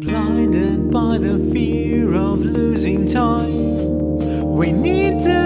blinded by the fear of losing time. We need to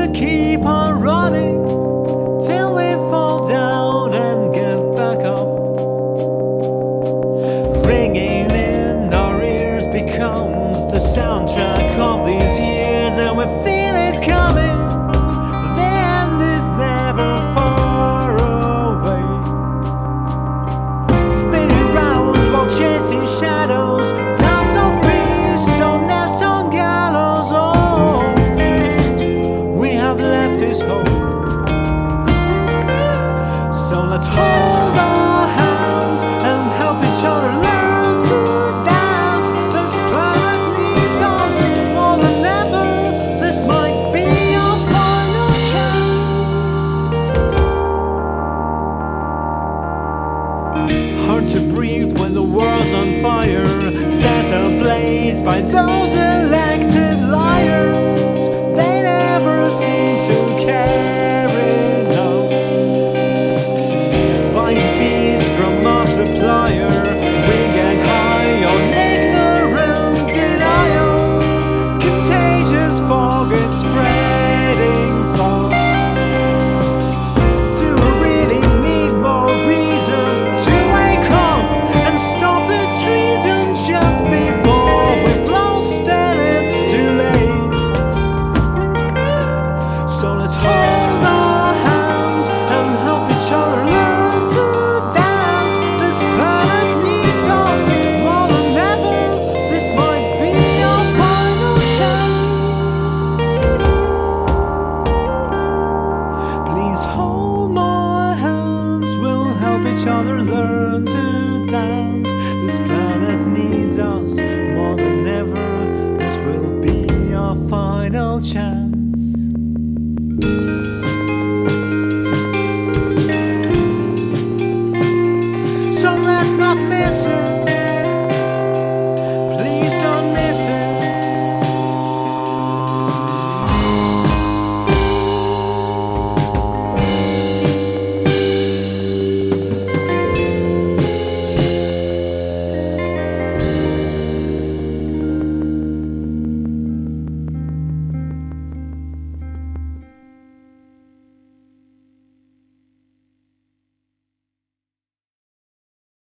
Hard to breathe when the world's on fire, set ablaze by those elected liars. They never seem to care enough. Buying peace from our supplier. help each other learn to dance. This planet needs us more than ever. This will be our final chance. So let's not miss it.